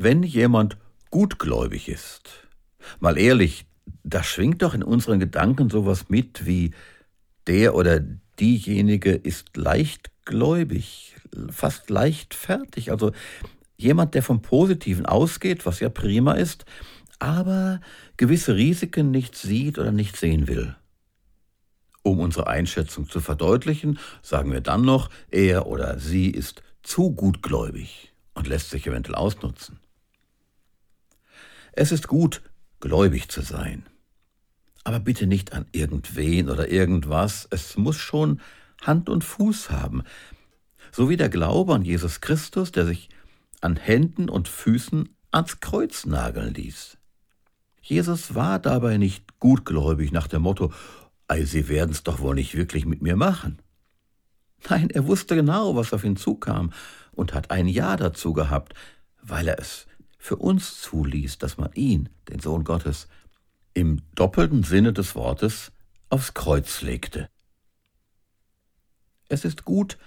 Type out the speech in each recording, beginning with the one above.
Wenn jemand gutgläubig ist, mal ehrlich, da schwingt doch in unseren Gedanken sowas mit wie der oder diejenige ist leichtgläubig, fast leichtfertig. Also jemand, der vom Positiven ausgeht, was ja prima ist, aber gewisse Risiken nicht sieht oder nicht sehen will. Um unsere Einschätzung zu verdeutlichen, sagen wir dann noch, er oder sie ist zu gutgläubig und lässt sich eventuell ausnutzen. Es ist gut, gläubig zu sein. Aber bitte nicht an irgendwen oder irgendwas. Es muss schon Hand und Fuß haben. So wie der Glaube an Jesus Christus, der sich an Händen und Füßen ans Kreuz nageln ließ. Jesus war dabei nicht gutgläubig nach dem Motto, Ei, Sie werden's doch wohl nicht wirklich mit mir machen. Nein, er wusste genau, was auf ihn zukam und hat ein Ja dazu gehabt, weil er es für uns zuließ, dass man ihn, den Sohn Gottes, im doppelten Sinne des Wortes aufs Kreuz legte. Es ist gut,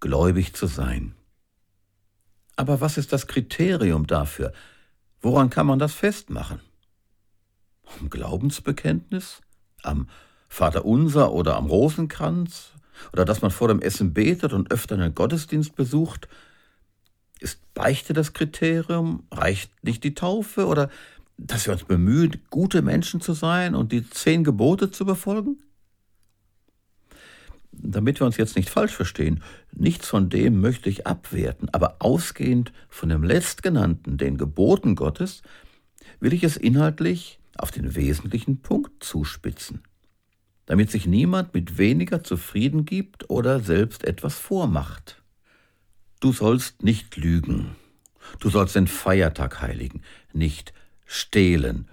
gläubig zu sein. Aber was ist das Kriterium dafür? Woran kann man das festmachen? Am Glaubensbekenntnis? Am Vaterunser oder am Rosenkranz? Oder dass man vor dem Essen betet und öfter einen Gottesdienst besucht? Beichte das Kriterium? Reicht nicht die Taufe? Oder dass wir uns bemühen, gute Menschen zu sein und die zehn Gebote zu befolgen? Damit wir uns jetzt nicht falsch verstehen, nichts von dem möchte ich abwerten, aber ausgehend von dem letztgenannten, den Geboten Gottes, will ich es inhaltlich auf den wesentlichen Punkt zuspitzen, damit sich niemand mit weniger zufrieden gibt oder selbst etwas vormacht. Du sollst nicht lügen. Du sollst den Feiertag heiligen, nicht stehlen,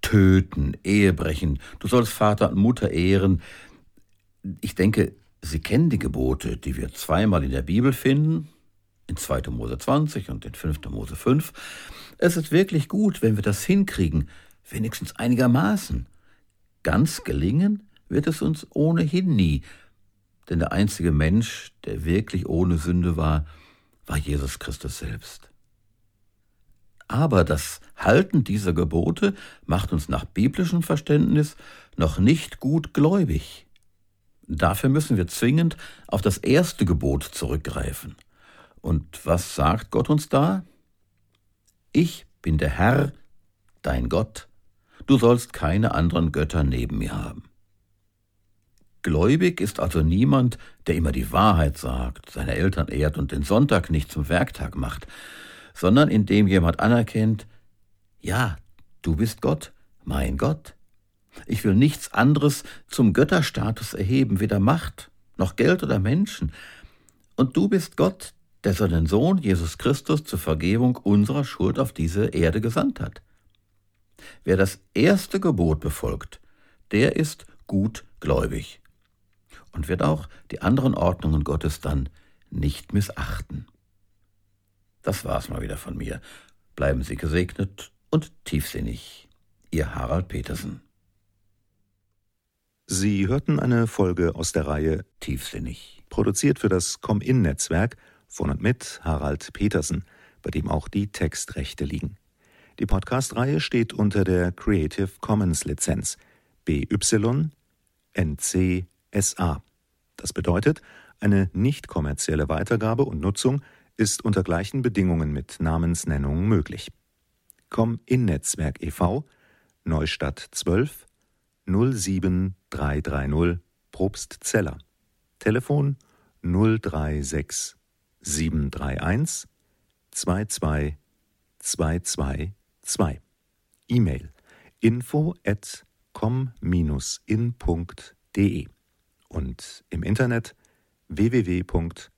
töten, Ehe brechen. Du sollst Vater und Mutter ehren. Ich denke, Sie kennen die Gebote, die wir zweimal in der Bibel finden, in 2. Mose 20 und in 5. Mose 5. Es ist wirklich gut, wenn wir das hinkriegen, wenigstens einigermaßen. Ganz gelingen wird es uns ohnehin nie, denn der einzige Mensch, der wirklich ohne Sünde war, war Jesus Christus selbst. Aber das Halten dieser Gebote macht uns nach biblischem Verständnis noch nicht gut gläubig. Dafür müssen wir zwingend auf das erste Gebot zurückgreifen. Und was sagt Gott uns da? Ich bin der Herr, dein Gott, du sollst keine anderen Götter neben mir haben. Gläubig ist also niemand, der immer die Wahrheit sagt, seine Eltern ehrt und den Sonntag nicht zum Werktag macht, sondern indem jemand anerkennt, ja, du bist Gott, mein Gott. Ich will nichts anderes zum Götterstatus erheben, weder Macht noch Geld oder Menschen. Und du bist Gott, der seinen Sohn Jesus Christus zur Vergebung unserer Schuld auf diese Erde gesandt hat. Wer das erste Gebot befolgt, der ist gutgläubig und wird auch die anderen Ordnungen Gottes dann nicht missachten. Das war's mal wieder von mir. Bleiben Sie gesegnet und tiefsinnig. Ihr Harald Petersen. Sie hörten eine Folge aus der Reihe Tiefsinnig, produziert für das Com-In-Netzwerk von und mit Harald Petersen, bei dem auch die Textrechte liegen. Die Podcast-Reihe steht unter der Creative Commons Lizenz BY NC SA. Das bedeutet, eine nicht kommerzielle Weitergabe und Nutzung ist unter gleichen Bedingungen mit Namensnennung möglich. Com in Netzwerk e.V. Neustadt 12 07330 Probstzeller. Telefon 036 731 22 222. E-Mail info at com-in.de und im Internet www.com-in.de